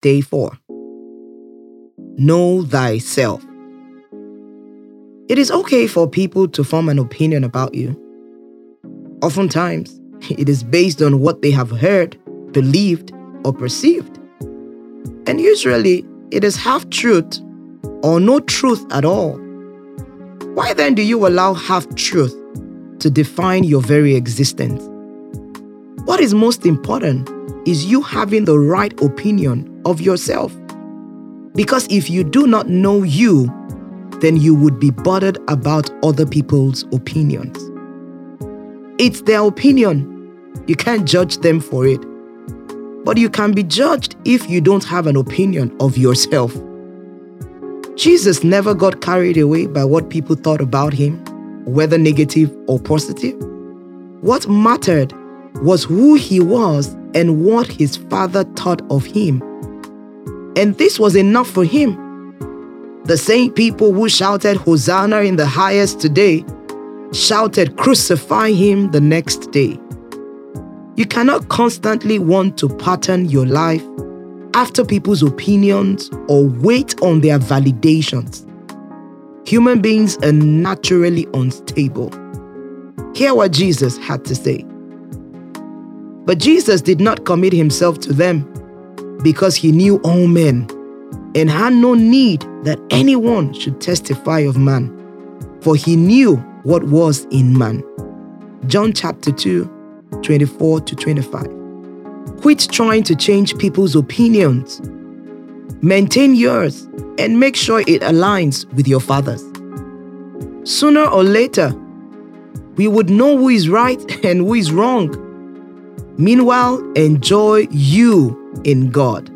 Day 4 Know thyself. It is okay for people to form an opinion about you. Oftentimes, it is based on what they have heard, believed, or perceived. And usually, it is half truth or no truth at all. Why then do you allow half truth to define your very existence? What is most important is you having the right opinion of yourself. Because if you do not know you, then you would be bothered about other people's opinions. It's their opinion. You can't judge them for it. But you can be judged if you don't have an opinion of yourself. Jesus never got carried away by what people thought about him, whether negative or positive. What mattered was who he was and what his father thought of him. And this was enough for him. The same people who shouted Hosanna in the highest today shouted Crucify him the next day. You cannot constantly want to pattern your life after people's opinions or wait on their validations. Human beings are naturally unstable. Hear what Jesus had to say. But Jesus did not commit himself to them because he knew all men and had no need that anyone should testify of man, for he knew what was in man. John chapter 2, 24 to 25. Quit trying to change people's opinions. Maintain yours and make sure it aligns with your father's. Sooner or later, we would know who is right and who is wrong. Meanwhile, enjoy you in God.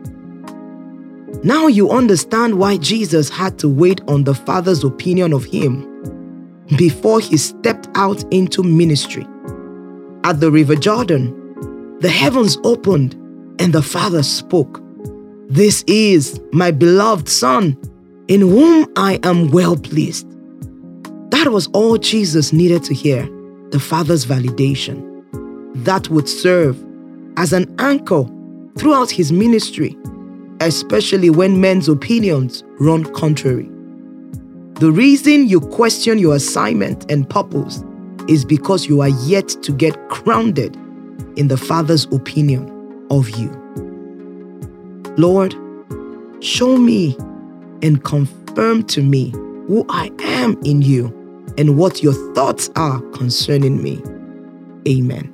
Now you understand why Jesus had to wait on the Father's opinion of him before he stepped out into ministry. At the River Jordan, the heavens opened and the Father spoke. This is my beloved Son, in whom I am well pleased. That was all Jesus needed to hear the Father's validation. That would serve as an anchor throughout his ministry, especially when men's opinions run contrary. The reason you question your assignment and purpose is because you are yet to get grounded in the Father's opinion of you. Lord, show me and confirm to me who I am in you and what your thoughts are concerning me. Amen.